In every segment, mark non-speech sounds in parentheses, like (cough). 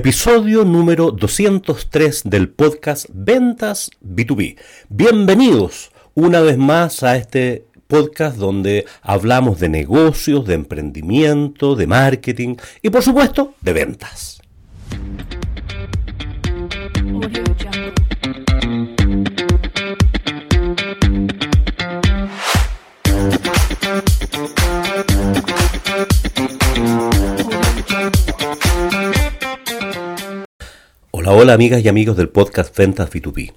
Episodio número 203 del podcast Ventas B2B. Bienvenidos una vez más a este podcast donde hablamos de negocios, de emprendimiento, de marketing y por supuesto de ventas. Hola, amigas y amigos del podcast Ventas B2B.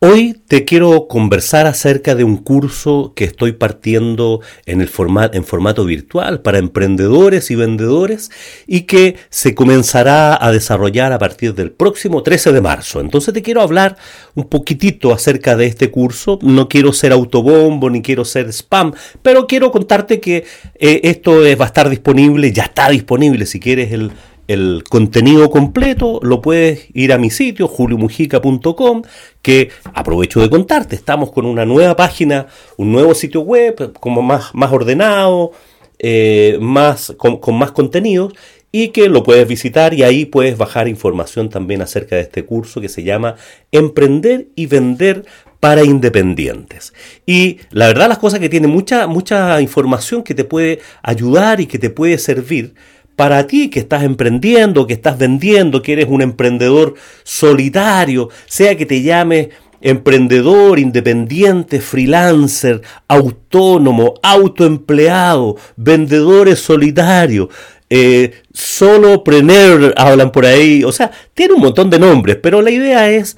Hoy te quiero conversar acerca de un curso que estoy partiendo en, el formato virtual para emprendedores y vendedores y que se comenzará a desarrollar a partir del próximo 13 de marzo. Entonces te quiero hablar un poquitito acerca de este curso. No quiero ser autobombo ni quiero ser spam, pero quiero contarte que eh, esto va a estar disponible, ya está disponible si quieres el el contenido completo lo puedes ir a mi sitio juliumujica.com que aprovecho de contarte, estamos con una nueva página, un nuevo sitio web como más, más ordenado, eh, más, con, con más contenidos y que lo puedes visitar y ahí puedes bajar información también acerca de este curso que se llama Emprender y Vender para independientes. Y la verdad las cosas que tiene mucha, mucha información que te puede ayudar y que te puede servir para ti que estás emprendiendo, que estás vendiendo, que eres un emprendedor solitario, sea que te llames emprendedor, independiente, freelancer, autónomo, autoempleado, vendedores solitarios, eh, solopreneur, hablan por ahí, o sea, tiene un montón de nombres, pero la idea es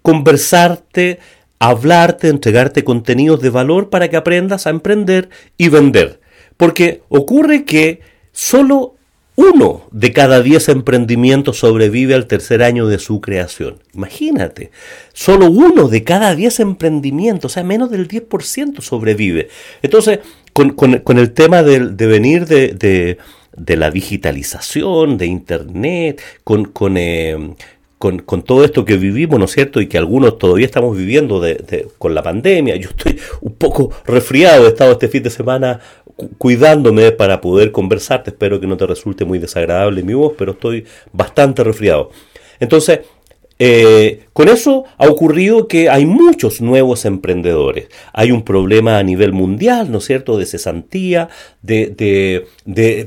conversarte, hablarte, entregarte contenidos de valor para que aprendas a emprender y vender. Porque ocurre que solo uno de cada diez emprendimientos sobrevive al tercer año de su creación. Imagínate, solo uno de cada diez emprendimientos, o sea, menos del 10% sobrevive. Entonces, con, el tema de, venir de, la digitalización, de Internet, con, eh, con, todo esto que vivimos, ¿no es cierto? Y que algunos todavía estamos viviendo con la pandemia. Yo estoy un poco resfriado, he estado este fin de semana cuidándome para poder conversarte. Espero que no te resulte muy desagradable mi voz, pero estoy bastante resfriado. Entonces, eh, con eso ha ocurrido que hay muchos nuevos emprendedores. Hay un problema a nivel mundial, ¿no es cierto?, de cesantía, de,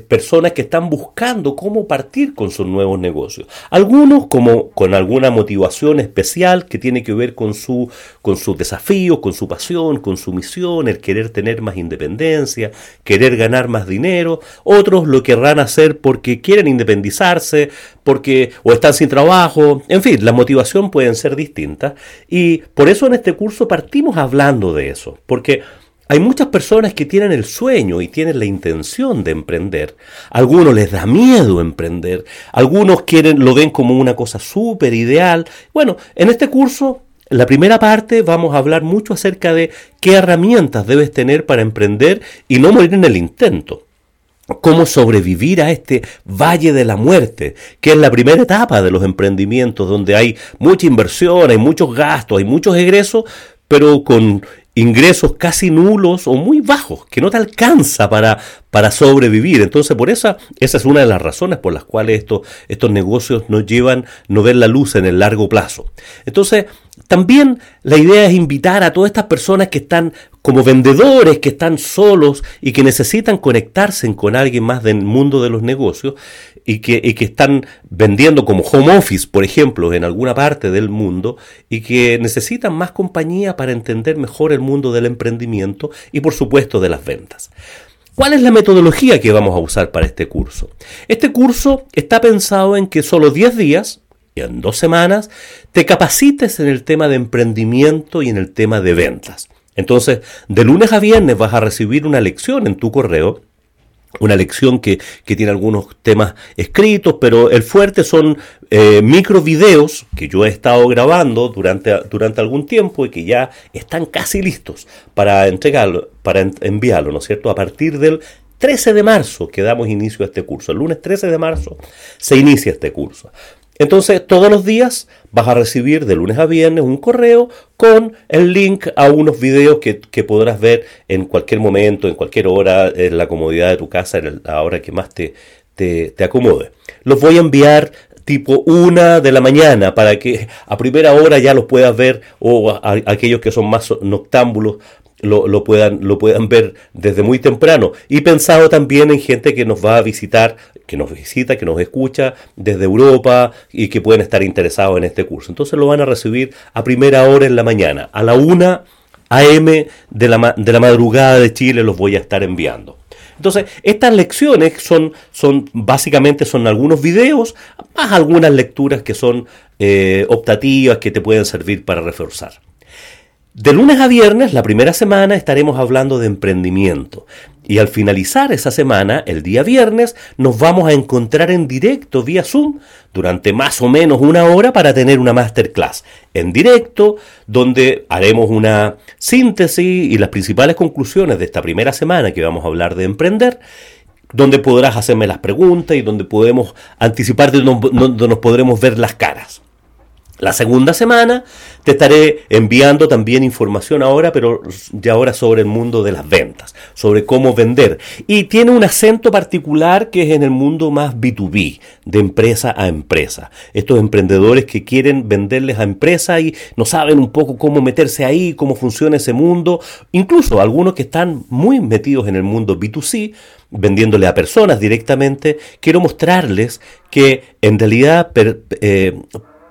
personas que están buscando cómo partir con sus nuevos negocios. Algunos como con alguna motivación especial que tiene que ver con su, con con su pasión, con su misión, el querer tener más independencia, querer ganar más dinero. Otros lo querrán hacer porque quieren independizarse, porque o están sin trabajo. En fin, las motivación pueden ser distintas y por eso en este curso partimos hablando de eso, porque hay muchas personas que tienen el sueño y tienen la intención de emprender. algunos les da miedo emprender, algunos quieren lo ven como una cosa súper ideal. Bueno, en este curso en la primera parte vamos a hablar mucho acerca de qué herramientas debes tener para emprender y no morir en el intento cómo sobrevivir a este valle de la muerte, que es la primera etapa de los emprendimientos, donde hay mucha inversión, hay muchos gastos, hay muchos egresos, pero con ingresos casi nulos o muy bajos, que no te alcanza para, para sobrevivir. Entonces, por esa, esa es una de las razones por las cuales estos, estos negocios no llevan, no ven la luz en el largo plazo. Entonces, también la idea es invitar a todas estas personas que están como vendedores, que están solos y que necesitan conectarse con alguien más del mundo de los negocios y que, están vendiendo como home office, por ejemplo, en alguna parte del mundo y que necesitan más compañía para entender mejor el mundo del emprendimiento y por supuesto de las ventas. ¿Cuál es la metodología que vamos a usar para este curso? Este curso está pensado en que solo 10 días, y en dos semanas te capacites en el tema de emprendimiento y en el tema de ventas. Entonces, de lunes a viernes vas a recibir una lección en tu correo una lección que, tiene algunos temas escritos, pero el fuerte son eh, micro videos que yo he estado grabando durante, durante algún tiempo y que ya están casi listos para entregarlo, para enviarlo, ¿no es cierto? A partir del 13 de marzo que damos inicio a este curso. El lunes 13 de marzo se inicia este curso. Entonces, todos los días vas a recibir de lunes a viernes un correo con el link a unos videos que, podrás ver en cualquier momento, en cualquier hora, en la comodidad de tu casa, en la hora que más te, te, te acomode. Los voy a enviar tipo una de la mañana para que a primera hora ya los puedas ver o aquellos que son más noctámbulos lo, puedan, lo puedan ver desde muy temprano. Y pensado también en gente que nos va a visitar, que nos visita, que nos escucha desde Europa y que pueden estar interesados en este curso. Entonces lo van a recibir a primera hora en la mañana, a la una AM de la, de la madrugada de Chile los voy a estar enviando. Entonces, estas lecciones son, son básicamente son algunos videos, más algunas lecturas que son eh, optativas que te pueden servir para reforzar. De lunes a viernes, la primera semana, estaremos hablando de emprendimiento. Y al finalizar esa semana, el día viernes, nos vamos a encontrar en directo vía Zoom durante más o menos una hora para tener una masterclass en directo, donde haremos una síntesis y las principales conclusiones de esta primera semana que vamos a hablar de emprender donde podrás hacerme las preguntas y donde podemos anticipar, donde nos podremos ver las caras. La segunda semana te estaré enviando también información ahora, pero de ahora sobre el mundo de las ventas, sobre cómo vender. Y tiene un acento particular que es en el mundo más B2B, de empresa a empresa. Estos emprendedores que quieren venderles a empresa y no saben un poco cómo meterse ahí, cómo funciona ese mundo. Incluso algunos que están muy metidos en el mundo B2C, vendiéndole a personas directamente, quiero mostrarles que en realidad... Eh,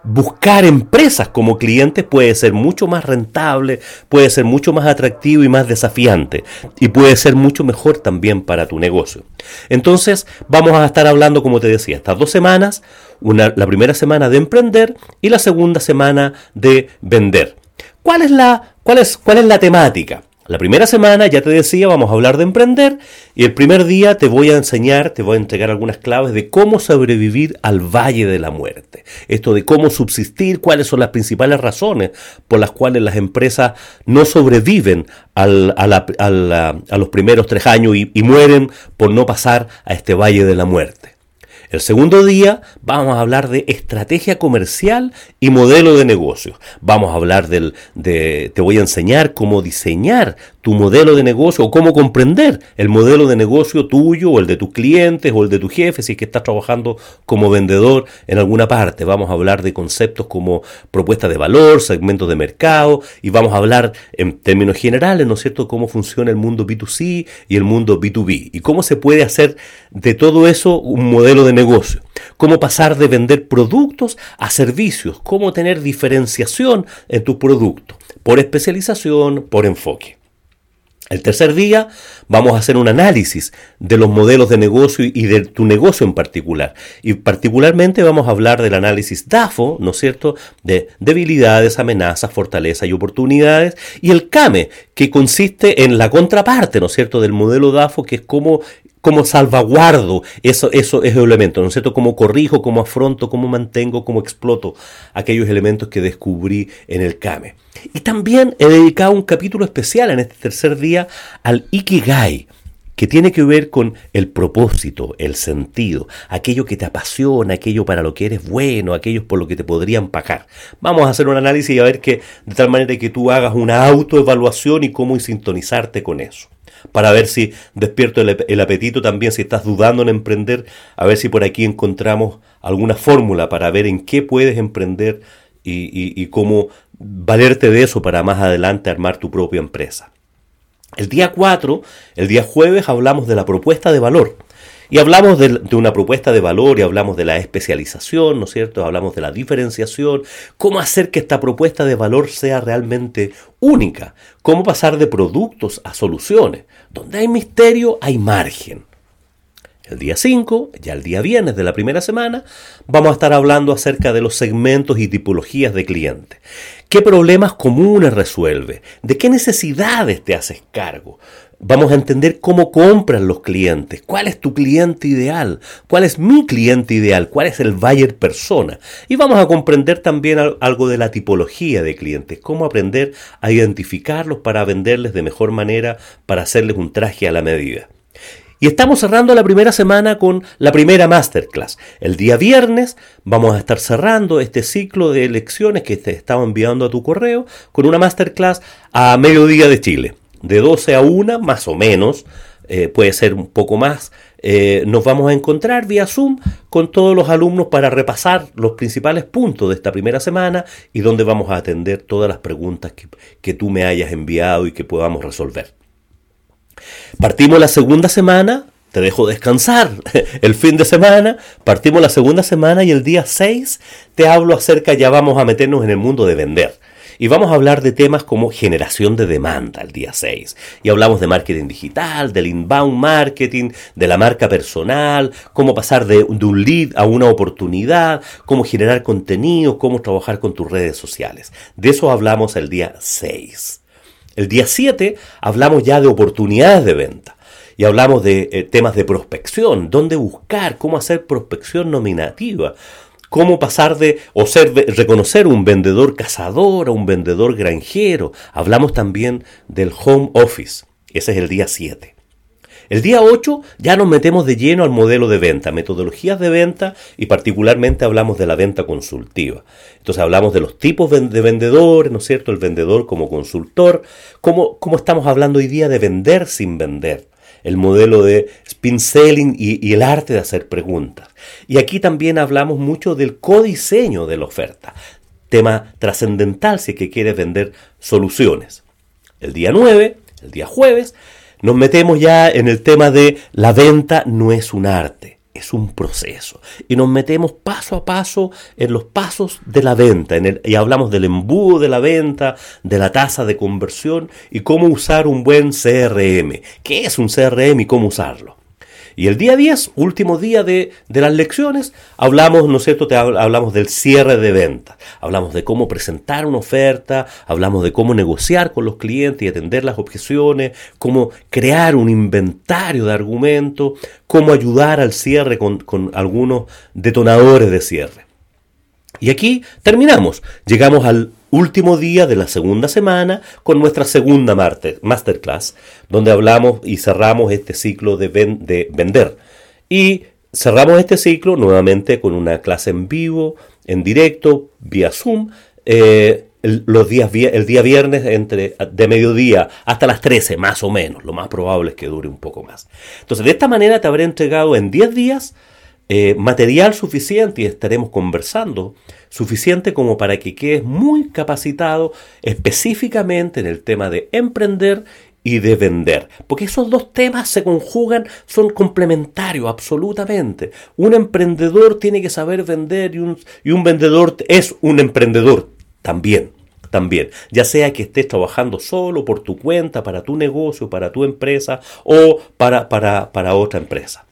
buscar empresas como clientes puede ser mucho más rentable, puede ser mucho más atractivo y más desafiante y puede ser mucho mejor también para tu negocio. Entonces vamos a estar hablando, como te decía, estas dos semanas, una, la primera semana de emprender y la segunda semana de vender. ¿Cuál es la, cuál es, cuál es la temática? La primera semana, ya te decía, vamos a hablar de emprender y el primer día te voy a enseñar, te voy a entregar algunas claves de cómo sobrevivir al valle de la muerte. Esto de cómo subsistir, cuáles son las principales razones por las cuales las empresas no sobreviven a, los primeros tres años y mueren por no pasar a este valle de la muerte. El segundo día vamos a hablar de estrategia comercial y modelo de negocio. Vamos a hablar del, de, te voy a enseñar cómo diseñar tu modelo de negocio o cómo comprender el modelo de negocio tuyo o el de tus clientes o el de tu jefe si es que estás trabajando como vendedor en alguna parte. Vamos a hablar de conceptos como propuesta de valor, segmentos de mercado y vamos a hablar en términos generales, ¿no es cierto?, cómo funciona el mundo B2C y el mundo B2B y cómo se puede hacer de todo eso un modelo de negocio. Cómo pasar de vender productos a servicios, cómo tener diferenciación en tu producto, por especialización, por enfoque. El tercer día vamos a hacer un análisis de los modelos de negocio y de tu negocio en particular. Y particularmente vamos a hablar del análisis DAFO, ¿no es cierto?, de debilidades, amenazas, fortalezas y oportunidades. Y el CAME, que consiste en la contraparte, ¿no es cierto?, del modelo DAFO, que es cómo cómo salvaguardo eso, eso, esos elementos, ¿no es cierto? Cómo corrijo, cómo afronto, cómo mantengo, cómo exploto aquellos elementos que descubrí en el CAME. Y también he dedicado un capítulo especial en este tercer día al Ikigai, que tiene que ver con el propósito, el sentido, aquello que te apasiona, aquello para lo que eres bueno, aquello por lo que te podrían pagar. Vamos a hacer un análisis y a ver que de tal manera que tú hagas una autoevaluación y cómo sintonizarte con eso para ver si despierto el, apetito también, si estás dudando en emprender, a ver si por aquí encontramos alguna fórmula para ver en qué puedes emprender y, cómo valerte de eso para más adelante armar tu propia empresa. El día 4, el día jueves, hablamos de la propuesta de valor. Y hablamos de, una propuesta de valor y hablamos de la especialización, ¿no es cierto? Hablamos de la diferenciación, cómo hacer que esta propuesta de valor sea realmente única, cómo pasar de productos a soluciones. Donde hay misterio, hay margen. El día 5, ya el día viernes de la primera semana, vamos a estar hablando acerca de los segmentos y tipologías de clientes. ¿Qué problemas comunes resuelve? ¿De qué necesidades te haces cargo? Vamos a entender cómo compran los clientes, cuál es tu cliente ideal, cuál es mi cliente ideal, cuál es el buyer persona. Y vamos a comprender también algo de la tipología de clientes, cómo aprender a identificarlos para venderles de mejor manera, para hacerles un traje a la medida. Y estamos cerrando la primera semana con la primera masterclass. El día viernes vamos a estar cerrando este ciclo de lecciones que te estaba enviando a tu correo con una masterclass a mediodía de Chile. De 12 a 1, más o menos, eh, puede ser un poco más, eh, nos vamos a encontrar vía Zoom con todos los alumnos para repasar los principales puntos de esta primera semana y donde vamos a atender todas las preguntas que, que tú me hayas enviado y que podamos resolver. Partimos la segunda semana te dejo descansar (laughs) el fin de semana, partimos la segunda semana y el día 6 te hablo acerca, ya vamos a meternos en el mundo de vender. Y vamos a hablar de temas como generación de demanda el día 6. Y hablamos de marketing digital, del inbound marketing, de la marca personal, cómo pasar de, un lead a una oportunidad, cómo generar contenido, cómo trabajar con tus redes sociales. De eso hablamos el día 6. El día 7 hablamos ya de oportunidades de venta y hablamos de eh, temas de prospección, dónde buscar, cómo hacer prospección nominativa, cómo pasar de reconocer un vendedor cazador a un vendedor granjero. Hablamos también del home office. Ese es el día 7. El día 8 ya nos metemos de lleno al modelo de venta, metodologías de venta y particularmente hablamos de la venta consultiva. Entonces hablamos de los tipos de vendedores, ¿no es cierto? El vendedor como consultor, cómo estamos hablando hoy día de vender sin vender el modelo de spin selling y, el arte de hacer preguntas. Y aquí también hablamos mucho del codiseño de la oferta, tema trascendental si es que quieres vender soluciones. El día 9, el día jueves, nos metemos ya en el tema de la venta no es un arte es un proceso. Y nos metemos paso a paso en los pasos de la venta. Y hablamos del embudo de la venta, de la tasa de conversión y cómo usar un buen CRM. ¿Qué es un CRM y cómo usarlo? Y el día 10, último día de, las lecciones, hablamos, ¿no es cierto? Te hablamos del cierre de ventas, hablamos de cómo presentar una oferta, hablamos de cómo negociar con los clientes y atender las objeciones, cómo crear un inventario de argumentos, cómo ayudar al cierre con, con algunos detonadores de cierre. Y aquí terminamos, llegamos al último día de la segunda semana con nuestra segunda masterclass, donde hablamos y cerramos este ciclo de, vender. Y cerramos este ciclo nuevamente con una clase en vivo, en directo, vía Zoom. Eh, el, los días, el día viernes entre, de mediodía hasta las 13 más o menos, lo más probable es que dure un poco más. Entonces de esta manera te habré entregado en 10 días eh, material suficiente y estaremos conversando suficiente como para que quedes muy capacitado específicamente en el tema de emprender y de vender. Porque esos dos temas se conjugan, son complementarios absolutamente. Un emprendedor tiene que saber vender y un, y un vendedor es un emprendedor también. También, ya sea que estés trabajando solo por tu cuenta, para tu negocio, para tu empresa o para, para, para otra empresa.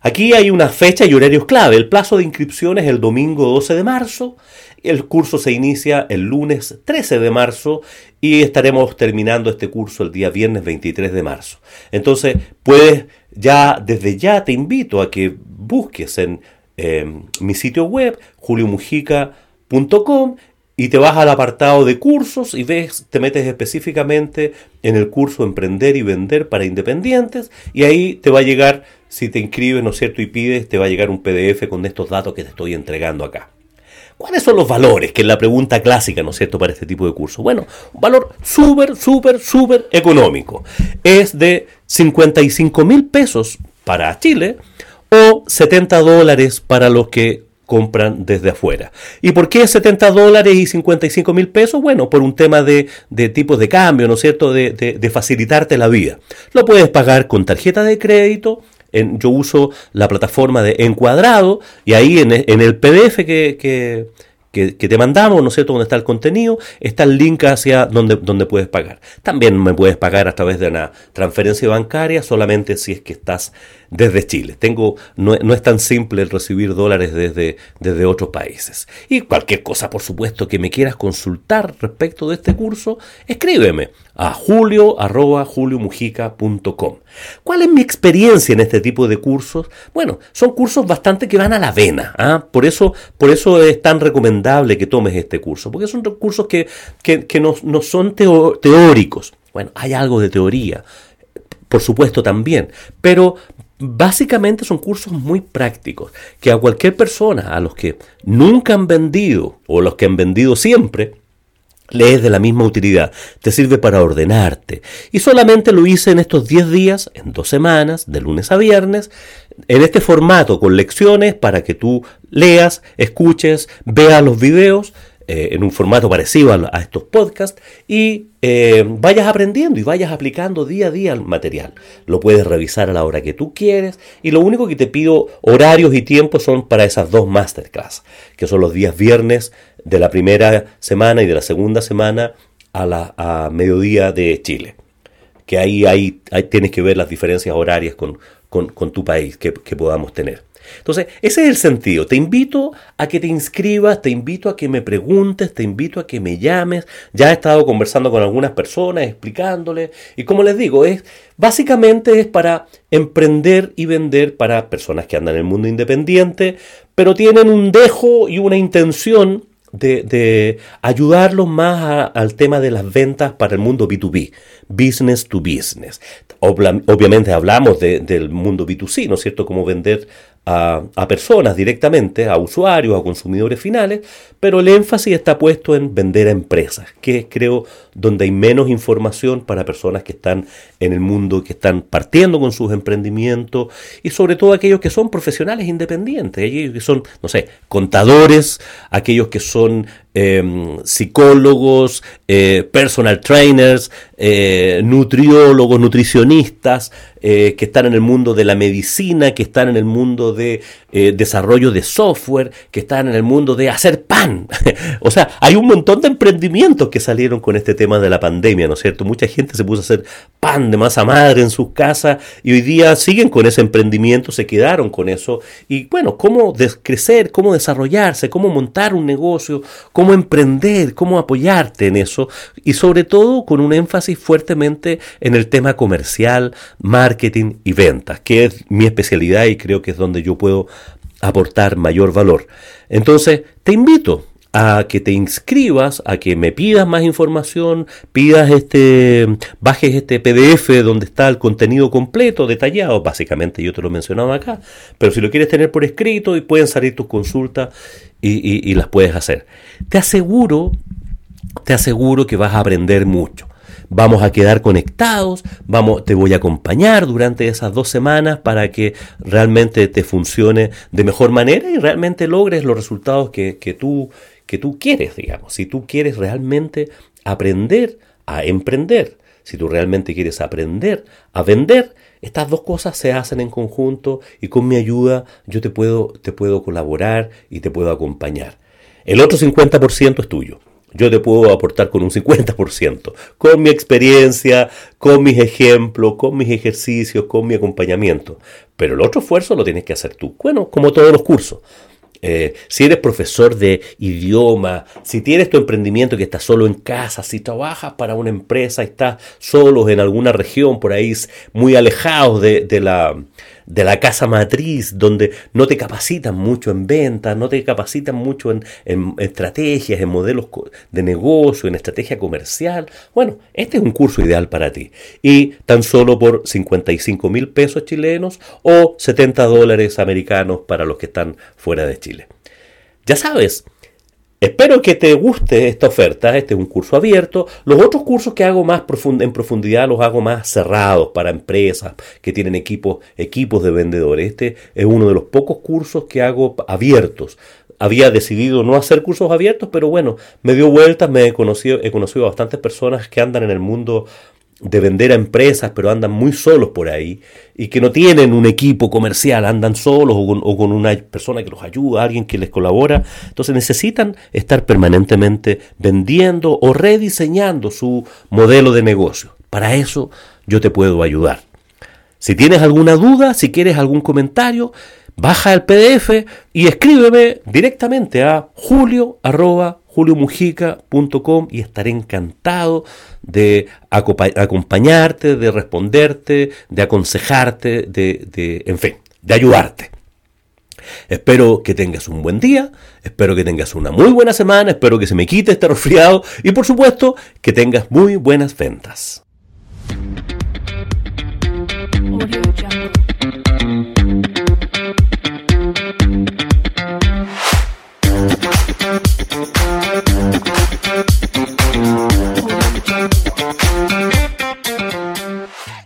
Aquí hay una fecha y horarios clave. El plazo de inscripción es el domingo 12 de marzo. El curso se inicia el lunes 13 de marzo y estaremos terminando este curso el día viernes 23 de marzo. Entonces, puedes ya, desde ya te invito a que busques en em, mi sitio web, juliomujica.com y te vas al apartado de cursos y ves, te metes específicamente en el curso Emprender y Vender para Independientes y ahí te va a llegar si te inscribes, ¿no es cierto? Y pides, te va a llegar un PDF con estos datos que te estoy entregando acá. ¿Cuáles son los valores? Que es la pregunta clásica, ¿no es cierto?, para este tipo de curso. Bueno, un valor súper, súper, súper económico. Es de 55 mil pesos para Chile o 70 dólares para los que compran desde afuera. ¿Y por qué 70 dólares y 55 mil pesos? Bueno, por un tema de, de tipos de cambio, ¿no es cierto?, de, de facilitarte la vida. Lo puedes pagar con tarjeta de crédito, yo uso la plataforma de Encuadrado y ahí en, el PDF que, que, te mandamos, ¿no es cierto?, donde está el contenido, está el link hacia donde, donde puedes pagar. También me puedes pagar a través de una transferencia bancaria solamente si es que estás desde Chile. Tengo, no, es tan simple recibir dólares desde, desde otros países. Y cualquier cosa, por supuesto, que me quieras consultar respecto de este curso, escríbeme a julio arroba juliomujica.com. ¿Cuál es mi experiencia en este tipo de cursos? Bueno, son cursos bastante que van a la vena. ¿ah? Por, eso, por eso es tan recomendable que tomes este curso, porque son cursos que, que, no, no, son teóricos. Bueno, hay algo de teoría, por supuesto también, pero Básicamente son cursos muy prácticos que a cualquier persona, a los que nunca han vendido o los que han vendido siempre, le es de la misma utilidad, te sirve para ordenarte. Y solamente lo hice en estos 10 días, en dos semanas, de lunes a viernes, en este formato, con lecciones para que tú leas, escuches, veas los videos eh, en un formato parecido a, estos podcasts y eh, vayas aprendiendo y vayas aplicando día a día el material. Lo puedes revisar a la hora que tú quieres y lo único que te pido horarios y tiempos son para esas dos masterclass, que son los días viernes de la primera semana y de la segunda semana a, la, a mediodía de Chile. Que ahí, ahí, tienes que ver las diferencias horarias con, con, tu país que podamos tener. Entonces, ese es el sentido. Te invito a que te inscribas, te invito a que me preguntes, te invito a que me llames. Ya he estado conversando con algunas personas, explicándoles. Y como les digo, es básicamente es para emprender y vender para personas que andan en el mundo independiente, pero tienen un dejo y una intención de, ayudarlos más al tema de las ventas para el mundo B2B, business to business. obviamente hablamos del mundo B2C, ¿no es cierto? Cómo vender a, personas directamente, a usuarios, a consumidores finales, pero el énfasis está puesto en vender a empresas, que es creo donde hay menos información para personas que están en el mundo, que están partiendo con sus emprendimientos y sobre todo aquellos que son profesionales independientes, aquellos que son, no sé, contadores, aquellos que son Em, psicólogos, eh, personal trainers, eh, nutriólogos, nutricionistas, eh, que están en el mundo de la medicina, que están en el mundo de desarrollo de software, que están en el mundo de hacer pan. (laughs) o sea, hay un montón de emprendimientos que salieron con este tema de la pandemia, ¿no es cierto? Mucha gente se puso a hacer pan de masa madre en sus casas y hoy día siguen con ese emprendimiento, se quedaron con eso. Y bueno, cómo crecer, cómo desarrollarse, cómo montar un negocio, cómo emprender, cómo apoyarte en eso y sobre todo con un énfasis fuertemente en el tema comercial, marketing y ventas, que es mi especialidad y creo que es donde yo puedo aportar mayor valor. Entonces, te invito a que te inscribas, a que me pidas más información, pidas este, bajes este PDF donde está el contenido completo, detallado, básicamente yo te lo mencionaba acá, pero si lo quieres tener por escrito y pueden salir tus consultas y, las puedes hacer. Te aseguro, te aseguro que vas a aprender mucho. Vamos a quedar conectados, vamos, te voy a acompañar durante esas dos semanas para que realmente te funcione de mejor manera y realmente logres los resultados que, que, tú, que tú quieres, digamos. Si tú quieres realmente aprender a emprender, si tú realmente quieres aprender a vender, estas dos cosas se hacen en conjunto y con mi ayuda yo te puedo, te puedo colaborar y te puedo acompañar. El otro 50% es tuyo. Yo te puedo aportar con un 50%, con mi experiencia, con mis ejemplos, con mis ejercicios, con mi acompañamiento. Pero el otro esfuerzo lo tienes que hacer tú. Bueno, como todos los cursos. Eh, si eres profesor de idioma, si tienes tu emprendimiento que estás solo en casa, si trabajas para una empresa y estás solo en alguna región por ahí muy alejados de, la, de la casa matriz, donde no te capacitan mucho en ventas, no te capacitan mucho en, estrategias, en modelos de negocio, en estrategia comercial. Bueno, este es un curso ideal para ti. Y tan solo por 55 mil pesos chilenos o 70 dólares americanos para los que están fuera de Chile. Ya sabes, Espero que te guste esta oferta, este es un curso abierto. Los otros cursos que hago más en profundidad los hago más cerrados para empresas que tienen equipos, equipos de vendedores. Este es uno de los pocos cursos que hago abiertos. Había decidido no hacer cursos abiertos, pero bueno, me dio vueltas, me he conocido, he conocido a bastantes personas que andan en el mundo de vender a empresas, pero andan muy solos por ahí y que no tienen un equipo comercial, andan solos o con, una persona que los ayuda, alguien que les colabora. Entonces necesitan estar permanentemente vendiendo o rediseñando su modelo de negocio. Para eso yo te puedo ayudar. Si tienes alguna duda, si quieres algún comentario, baja el PDF y escríbeme directamente a julio juliomujica.com y estaré encantado de acompañarte, de responderte, de aconsejarte, de, en fin, de ayudarte. Espero que tengas un buen día, espero que tengas una muy buena semana, espero que se me quite este resfriado y por supuesto que tengas muy buenas ventas.